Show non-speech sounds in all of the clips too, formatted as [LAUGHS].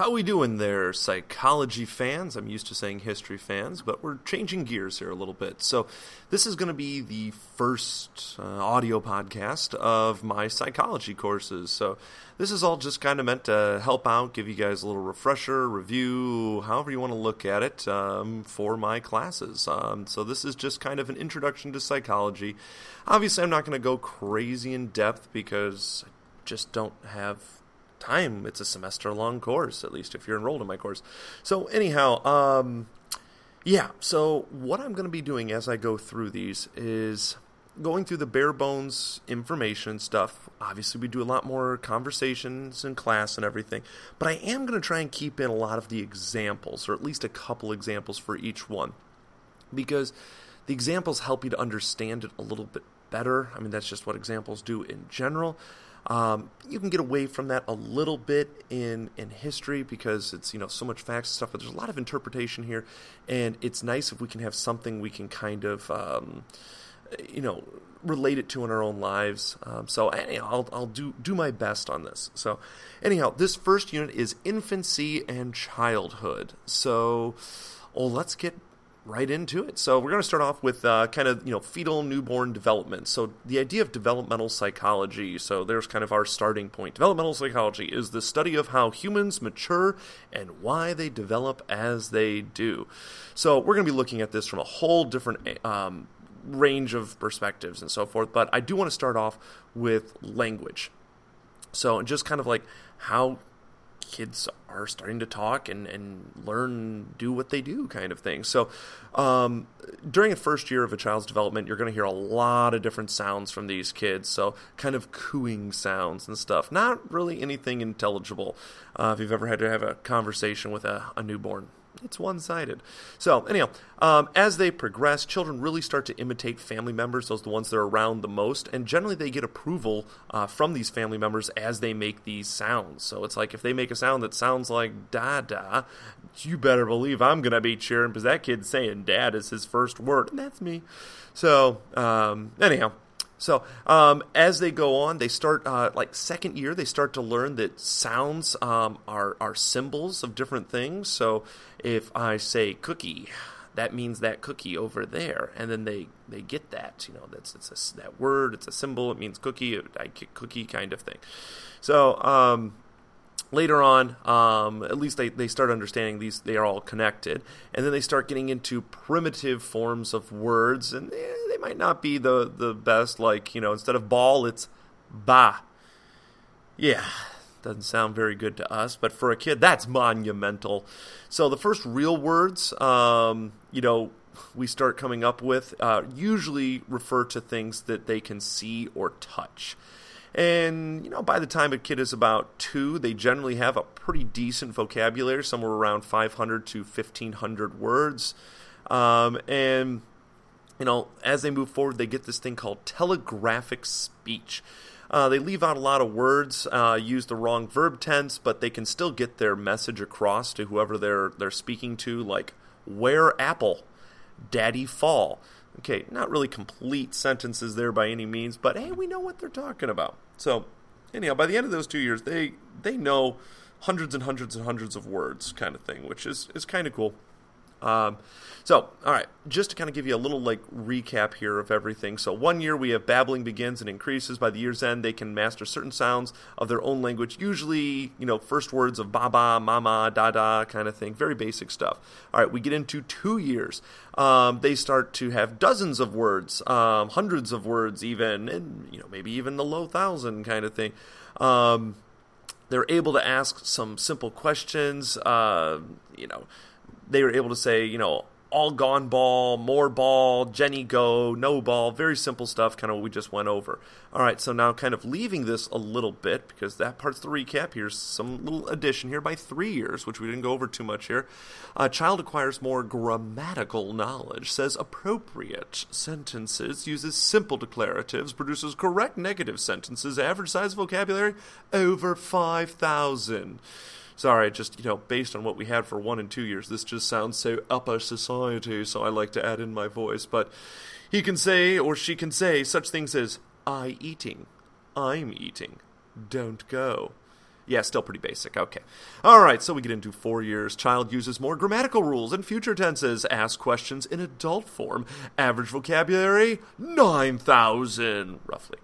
How we doing there, psychology fans? I'm used to saying history fans, but we're changing gears here a little bit. So, this is going to be the first uh, audio podcast of my psychology courses. So, this is all just kind of meant to help out, give you guys a little refresher, review, however you want to look at it, um, for my classes. Um, so, this is just kind of an introduction to psychology. Obviously, I'm not going to go crazy in depth because I just don't have time. It's a semester long course, at least if you're enrolled in my course. So, anyhow, um, yeah, so what I'm going to be doing as I go through these is going through the bare bones information stuff. Obviously, we do a lot more conversations in class and everything, but I am going to try and keep in a lot of the examples, or at least a couple examples for each one, because the examples help you to understand it a little bit better. I mean, that's just what examples do in general. Um, you can get away from that a little bit in in history because it's you know so much facts and stuff, but there's a lot of interpretation here, and it's nice if we can have something we can kind of um, you know relate it to in our own lives. Um, so I'll I'll do do my best on this. So anyhow, this first unit is infancy and childhood. So well, let's get right into it. So we're going to start off with uh, kind of you know fetal newborn development. So the idea of developmental psychology. So there's kind of our starting point. Developmental psychology is the study of how humans mature and why they develop as they do. So we're going to be looking at this from a whole different. Um, range of perspectives and so forth but i do want to start off with language so just kind of like how kids are starting to talk and, and learn, do what they do, kind of thing. So, um, during the first year of a child's development, you're going to hear a lot of different sounds from these kids. So, kind of cooing sounds and stuff. Not really anything intelligible. Uh, if you've ever had to have a conversation with a, a newborn it's one sided. So, anyhow, um, as they progress, children really start to imitate family members, those are the ones that are around the most, and generally they get approval uh, from these family members as they make these sounds. So, it's like if they make a sound that sounds like da da, you better believe I'm going to be cheering because that kid's saying dad is his first word, and that's me. So, um, anyhow, so um, as they go on, they start uh, like second year. They start to learn that sounds um, are are symbols of different things. So if I say cookie, that means that cookie over there, and then they they get that. You know, that's it's a, that word. It's a symbol. It means cookie. I cookie kind of thing. So um, later on, um, at least they, they start understanding these, they are all connected. And then they start getting into primitive forms of words, and eh, they might not be the, the best. Like, you know, instead of ball, it's ba. Yeah, doesn't sound very good to us, but for a kid, that's monumental. So the first real words, um, you know, we start coming up with uh, usually refer to things that they can see or touch. And, you know, by the time a kid is about two, they generally have a pretty decent vocabulary, somewhere around 500 to 1,500 words. Um, and, you know, as they move forward, they get this thing called telegraphic speech. Uh, they leave out a lot of words, uh, use the wrong verb tense, but they can still get their message across to whoever they're they're speaking to, like "where apple," "daddy fall." Okay, not really complete sentences there by any means, but hey, we know what they're talking about. So, anyhow, by the end of those two years, they they know hundreds and hundreds and hundreds of words, kind of thing, which is is kind of cool. Um, so, all right, just to kind of give you a little like recap here of everything. So, one year we have babbling begins and increases. By the year's end, they can master certain sounds of their own language. Usually, you know, first words of baba, mama, dada, kind of thing. Very basic stuff. All right, we get into two years. Um, they start to have dozens of words, um, hundreds of words, even, and you know, maybe even the low thousand kind of thing. Um, they're able to ask some simple questions. Uh, you know they were able to say, you know, all gone ball, more ball, Jenny go, no ball, very simple stuff, kind of what we just went over. All right, so now kind of leaving this a little bit because that part's the recap. Here's some little addition here by three years, which we didn't go over too much here. A child acquires more grammatical knowledge, says appropriate sentences, uses simple declaratives, produces correct negative sentences, average size vocabulary over 5,000 sorry, just you know, based on what we had for one and two years, this just sounds so upper society. So I like to add in my voice. But he can say or she can say such things as "I eating," "I'm eating," "Don't go." Yeah, still pretty basic. Okay. All right, so we get into four years. Child uses more grammatical rules and future tenses, asks questions in adult form. Average vocabulary 9,000, roughly.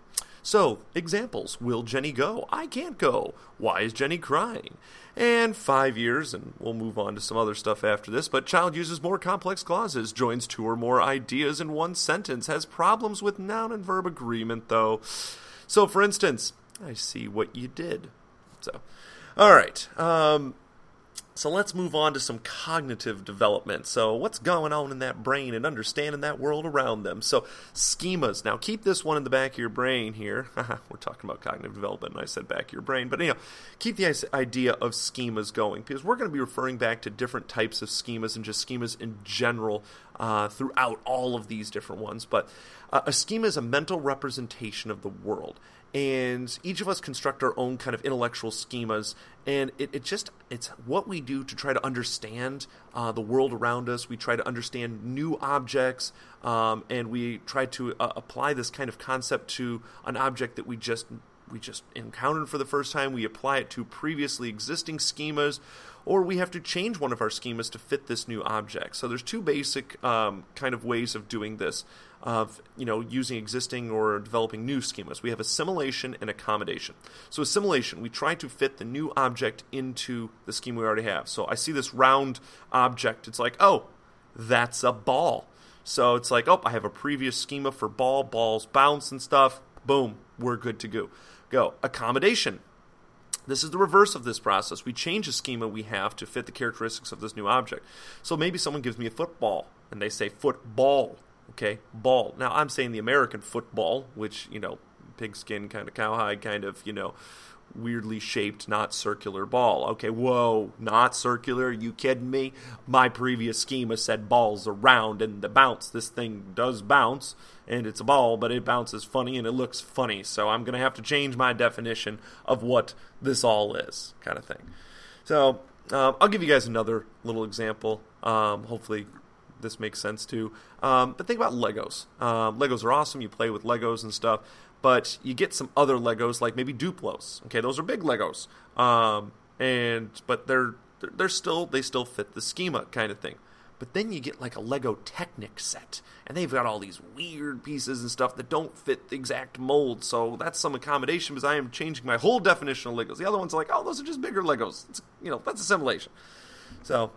So, examples Will Jenny go? I can't go. Why is Jenny crying? And five years, and we'll move on to some other stuff after this, but child uses more complex clauses, joins two or more ideas in one sentence, has problems with noun and verb agreement, though. So, for instance, I see what you did. So, all right. Um, so let's move on to some cognitive development. So, what's going on in that brain and understanding that world around them? So, schemas. Now, keep this one in the back of your brain here. [LAUGHS] We're talking about cognitive development, and I said back of your brain. But, know, keep the idea of schemas going because we're going to be referring back to different types of schemas and just schemas in general uh, throughout all of these different ones. But uh, a schema is a mental representation of the world and each of us construct our own kind of intellectual schemas. And it, it just it's what we do to try to understand uh, the world around us. We try to understand new objects um, and we try to uh, apply this kind of concept to an object that we just we just encountered for the first time we apply it to previously existing schemas or we have to change one of our schemas to fit this new object so there's two basic um, kind of ways of doing this of you know using existing or developing new schemas. We have assimilation and accommodation. So assimilation, we try to fit the new object into the schema we already have. So I see this round object. It's like, oh, that's a ball. So it's like, oh, I have a previous schema for ball, balls bounce and stuff. Boom, we're good to go. Go. Accommodation. This is the reverse of this process. We change the schema we have to fit the characteristics of this new object. So maybe someone gives me a football and they say football Okay, ball. Now I'm saying the American football, which you know, pigskin kind of cowhide kind of you know, weirdly shaped, not circular ball. Okay, whoa, not circular? You kidding me? My previous schema said balls are round and the bounce. This thing does bounce and it's a ball, but it bounces funny and it looks funny. So I'm gonna have to change my definition of what this all is, kind of thing. So um, I'll give you guys another little example. Um, hopefully this makes sense too. Um, but think about Legos. Um, Legos are awesome. You play with Legos and stuff, but you get some other Legos like maybe Duplos. Okay, those are big Legos, um, and but they're they're still they still fit the schema kind of thing. But then you get like a Lego Technic set, and they've got all these weird pieces and stuff that don't fit the exact mold. So that's some accommodation because I am changing my whole definition of Legos. The other one's like, oh, those are just bigger Legos. It's, you know, that's assimilation. So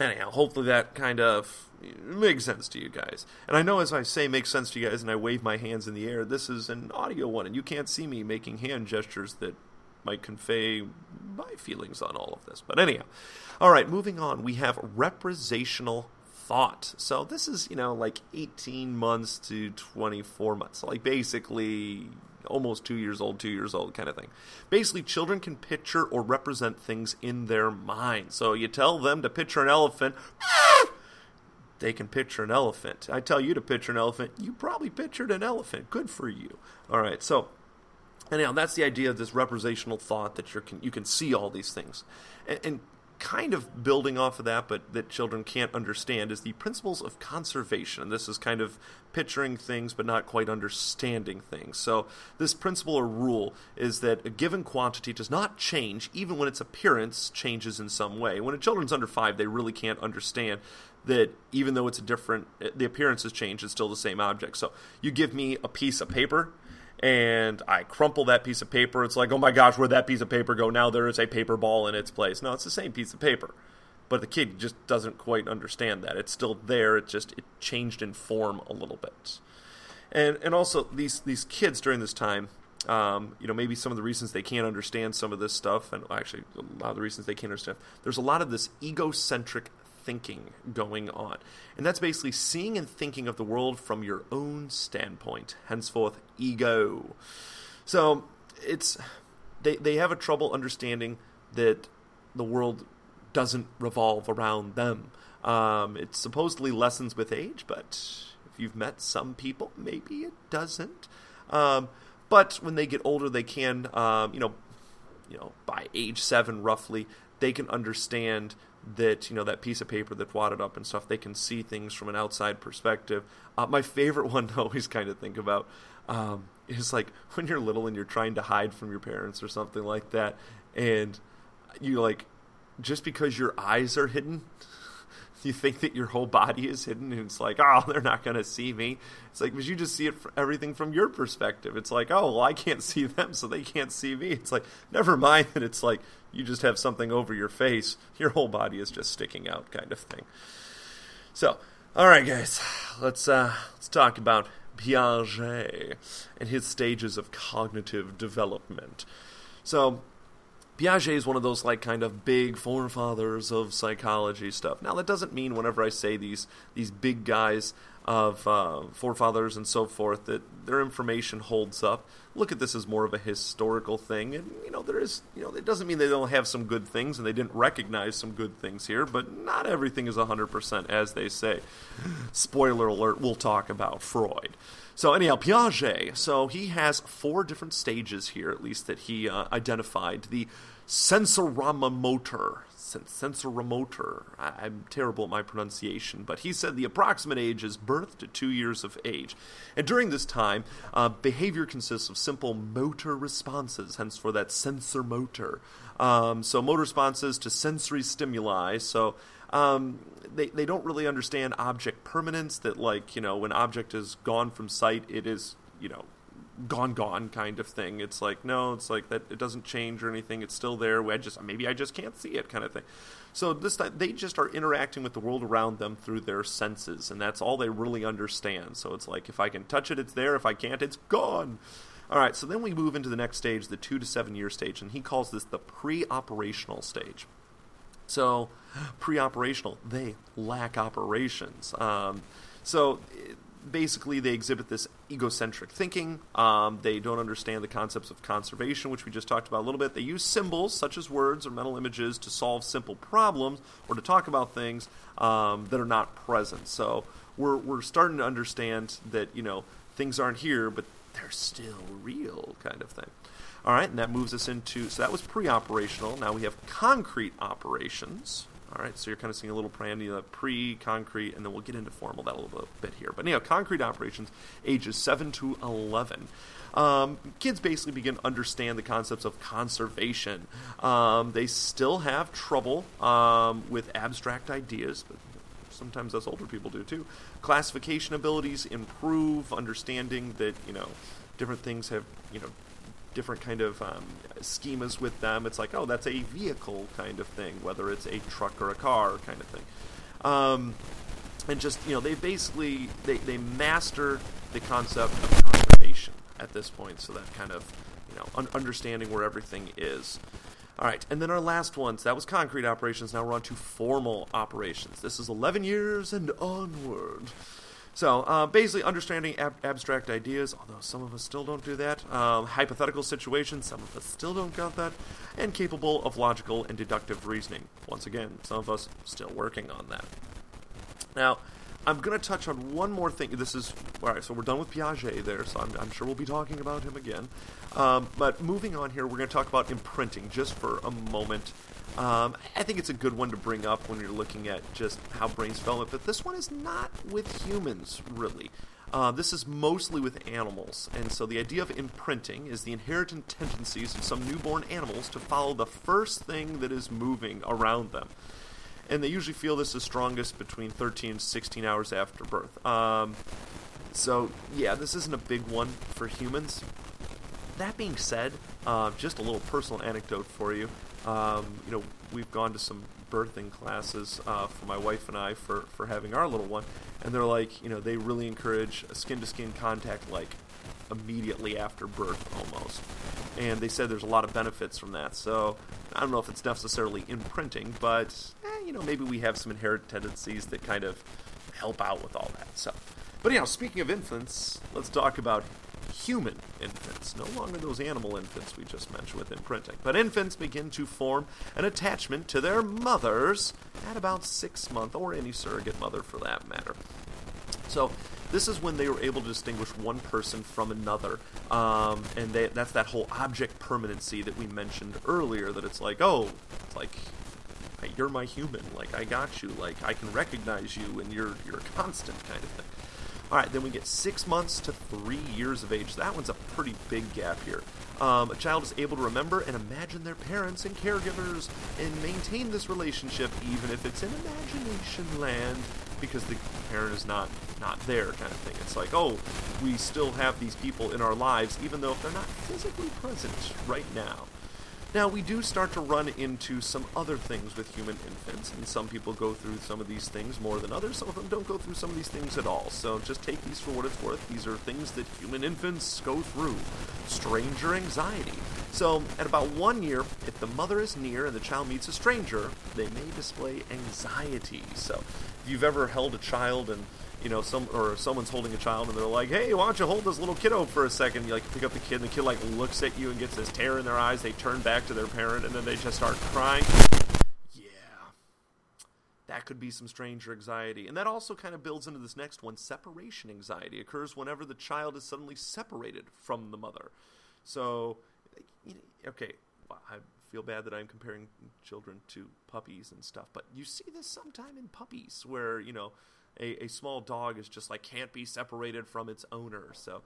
anyhow, hopefully that kind of makes sense to you guys. And I know as I say makes sense to you guys and I wave my hands in the air, this is an audio one and you can't see me making hand gestures that might convey my feelings on all of this. But anyhow, all right, moving on. We have representational thought. So this is, you know, like 18 months to 24 months. Like basically almost two years old, two years old kind of thing. Basically, children can picture or represent things in their mind. So you tell them to picture an elephant, [LAUGHS] they can picture an elephant. I tell you to picture an elephant, you probably pictured an elephant. Good for you. All right, so anyhow, that's the idea of this representational thought that you can you can see all these things, and, and kind of building off of that, but that children can't understand, is the principles of conservation. This is kind of picturing things but not quite understanding things. So, this principle or rule is that a given quantity does not change even when its appearance changes in some way. When a children's under five, they really can't understand that even though it's a different, the appearance has changed, it's still the same object. So, you give me a piece of paper and I crumple that piece of paper. It's like, oh my gosh, where'd that piece of paper go? Now there is a paper ball in its place. No, it's the same piece of paper. But the kid just doesn't quite understand that. It's still there. It just it changed in form a little bit. And and also these these kids during this time, um, you know, maybe some of the reasons they can't understand some of this stuff, and actually a lot of the reasons they can't understand. There's a lot of this egocentric thinking going on. And that's basically seeing and thinking of the world from your own standpoint, henceforth, ego. So it's they, they have a trouble understanding that the world doesn't revolve around them. Um, it supposedly lessens with age, but if you've met some people, maybe it doesn't. Um, but when they get older, they can, um, you know, you know, by age seven roughly, they can understand that you know that piece of paper that wadded up and stuff they can see things from an outside perspective. Uh, my favorite [LAUGHS] one to always kind of think about um, is like when you're little and you're trying to hide from your parents or something like that and you like just because your eyes are hidden you think that your whole body is hidden and it's like oh [LAUGHS] they're not going to see me. It's like because you just see it everything from your perspective. It's like oh well i can't [LAUGHS] see them so they can't see me. It's like never mind that it's like you just have something over your face. [LAUGHS] Your whole body is just sticking out kind of thing. So all right guys let's uh let's talk about piaget and his stages of cognitive development. So Piaget is one of those like kind of big forefathers of psychology stuff. Now that doesn't mean whenever I say these these big guys of uh, forefathers and so forth that their information holds up. Look at this as more of a historical thing, and you know there is you know it doesn't mean they don't have some good things and they didn't recognize some good things here, but not everything is hundred percent as they say. Spoiler alert: We'll talk about Freud. So anyhow, Piaget. So he has four different stages here, at least that he uh, identified. The sensoromotor. Sensoromotor. I- I'm terrible at my pronunciation, but he said the approximate age is birth to two years of age. And during this time, uh, behavior consists of simple motor responses, hence for that sensor motor. Um, so motor responses to sensory stimuli. So um, they, they don't really understand object permanence, that, like, you know, when object is gone from sight, it is, you know, gone gone kind of thing. It's like no it's like that it doesn't change or anything. It's still there. I just maybe i just can't see it kind of thing. So this they just are interacting with the world around them through their senses and that's all they really understand. So it's like if i can touch it it's there. If i can't it's gone. All right so then we move into the next stage the two to seven year stage and he calls this the pre-operational stage so, [GASPS] pre operational, they lack operations. Um, so, basically, they exhibit this egocentric thinking. Um, they don't understand the concepts of conservation, which we just talked about a little bit. They use symbols, such as words or mental images, to solve simple problems or to talk about things um, that are not present. So, we're, we're starting to understand that, you know, things aren't here, but they're still real, kind of thing. All right, and that moves us into so that was pre-operational. Now we have concrete operations. All right, so you're kind of seeing a little preamble, pre-concrete, and then we'll get into formal that a little bit here. But anyhow, concrete operations, ages seven to eleven. Um, kids basically begin to understand the concepts of conservation. Um, they still have trouble um, with abstract ideas, but sometimes us older people do too. Classification abilities improve, understanding that you know different things have you know different kind of um, schemas with them. It's like, oh, that's a vehicle kind of thing, whether it's a truck or a car kind of thing. Um, and just you know, they basically they, they master the concept of conservation at this point. So that kind of you know un- understanding where everything is. All right, and then our last ones that was concrete operations. Now we're on to formal operations. This is 11 years and onward. So uh, basically, understanding ab- abstract ideas, although some of us still don't do that, um, hypothetical situations, some of us still don't got that, and capable of logical and deductive reasoning. Once again, some of us still working on that. Now, I'm going to touch on one more thing. This is all right. So we're done with Piaget there. So I'm, I'm sure we'll be talking about him again. Um, but moving on here, we're going to talk about imprinting just for a moment. Um, I think it's a good one to bring up when you're looking at just how brains develop, but this one is not with humans, really. Uh, this is mostly with animals, and so the idea of imprinting is the inherent tendencies of some newborn animals to follow the first thing that is moving around them. And they usually feel this is strongest between 13 and 16 hours after birth. Um, so, yeah, this isn't a big one for humans. That being said, uh, just a little personal anecdote for you. Um, you know, we've gone to some birthing classes uh, for my wife and I for, for having our little one, and they're like, you know, they really encourage skin to skin contact like immediately after birth almost. And they said there's a lot of benefits from that. So I don't know if it's necessarily imprinting, but eh, you know, maybe we have some inherent tendencies that kind of help out with all that. So, but you know, speaking of infants, let's talk about human infants, no longer those animal infants we just mentioned with imprinting. But infants begin to form an attachment to their mothers at about six months, or any surrogate mother for that matter. So this is when they were able to distinguish one person from another, um, and they, that's that whole object permanency that we mentioned earlier. That it's like, oh, it's like you're my human, like I got you, like I can recognize you, and you're you're a constant kind of thing. All right, then we get six months to three years of age. That one's a pretty big gap here. Um, a child is able to remember and imagine their parents and caregivers and maintain this relationship even if it's in imagination land because the parent is not not there kind of thing. It's like, oh, we still have these people in our lives even though if they're not physically present right now. Now, we do start to run into some other things with human infants, and some people go through some of these things more than others. Some of them don't go through some of these things at all. So just take these for what it's worth. These are things that human infants go through. Stranger anxiety. So, at about one year, if the mother is near and the child meets a stranger, they may display anxiety. So, if you've ever held a child and you know, some or someone's holding a child and they're like, "Hey, why don't you hold this little kiddo for a second? You like pick up the kid, and the kid like looks at you and gets this tear in their eyes. They turn back to their parent, and then they just start crying. Yeah, that could be some stranger anxiety, and that also kind of builds into this next one. Separation anxiety occurs whenever the child is suddenly separated from the mother. So, okay, well, I feel bad that I'm comparing children to puppies and stuff, but you see this sometime in puppies where you know a, a small dog is just like can't be separated from its owner. So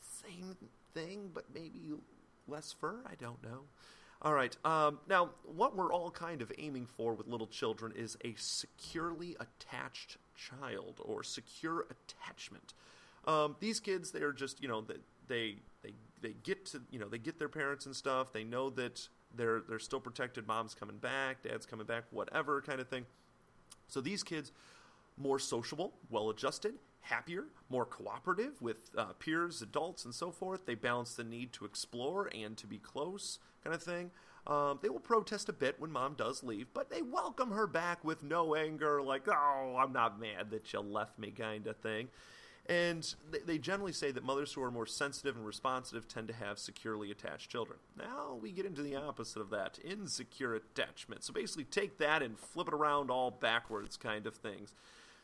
same thing, but maybe less fur. I don't know. All right. Um, now, what we're all kind of aiming for with little children is a securely attached child or secure attachment. Um, these kids, they are just you know they they they they get to you know they get their parents and stuff. They know that they're they're still protected. Mom's coming back, dad's coming back, whatever kind of thing. So these kids more sociable, well adjusted, happier, more cooperative with uh, peers, adults, and so forth. They balance the need to explore and to be close, kind of thing. Um, they will protest a bit when mom does leave, but they welcome her back with no anger, like, oh, I'm not mad that you left me, kind of thing. And they generally say that mothers who are more sensitive and responsive tend to have securely attached children. Now we get into the opposite of that insecure attachment. So basically, take that and flip it around all backwards, kind of things.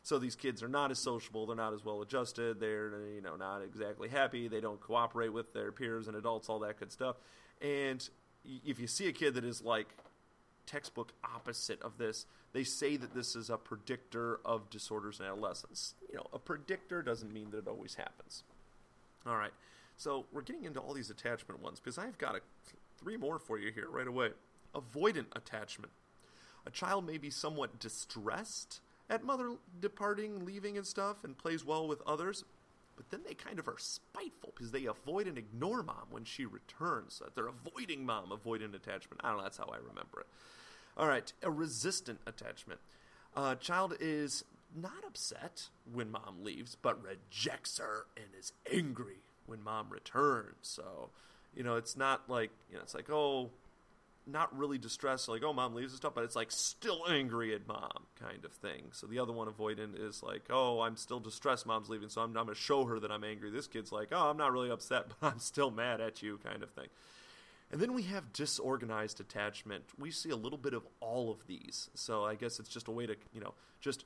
So these kids are not as sociable, they're not as well adjusted, they're you know not exactly happy, they don't cooperate with their peers and adults, all that good stuff. And if you see a kid that is like textbook opposite of this, they say that this is a predictor of disorders in adolescence. You know, a predictor doesn't mean that it always happens. All right. So we're getting into all these attachment ones because I've got a, three more for you here right away. Avoidant attachment. A child may be somewhat distressed at mother departing, leaving, and stuff, and plays well with others. But then they kind of are spiteful because they avoid and ignore mom when she returns. So they're avoiding mom, avoidant attachment. I don't know, that's how I remember it. All right, a resistant attachment. A child is not upset when mom leaves, but rejects her and is angry when mom returns. So, you know, it's not like, you know, it's like, oh, not really distressed, like, oh, mom leaves and stuff, but it's like still angry at mom kind of thing. So the other one, avoidant, is like, oh, I'm still distressed, mom's leaving, so I'm, I'm going to show her that I'm angry. This kid's like, oh, I'm not really upset, [LAUGHS] but I'm still mad at you kind of thing. And then we have disorganized attachment. We see a little bit of all of these. So I guess it's just a way to, you know, just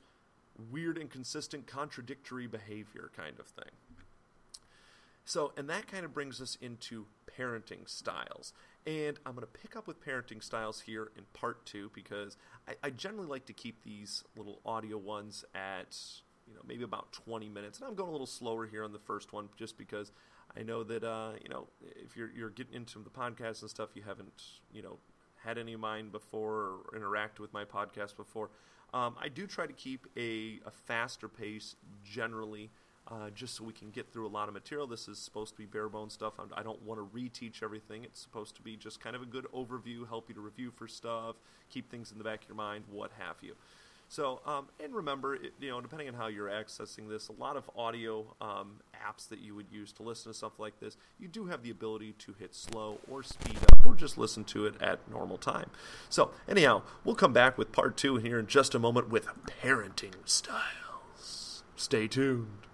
weird, inconsistent, contradictory behavior kind of thing. So, and that kind of brings us into parenting styles. And I'm going to pick up with parenting styles here in part two because I, I, generally like to keep these little audio ones at you know maybe about 20 minutes, and I'm going a little slower here on the first one just because I know that uh, you know if you're you're getting into the podcast and stuff, you haven't you know had any of mine before or interacted with my podcast before. Um, I do try to keep a, a faster pace generally uh, just so we can get through a lot of material. This is supposed to be bare bones stuff. I'm, I do not want to reteach everything. It's supposed to be just kind of a good overview, help you to review for stuff, keep things in the back of your mind, what have you. So, um, and remember, it, you know, depending on how you're accessing this, a lot of audio um, apps that you would use to listen to stuff like this, you do have the ability to hit slow or speed up or just listen to it at normal time. So, anyhow, we'll come back with part two here in just a moment with parenting styles. Stay tuned.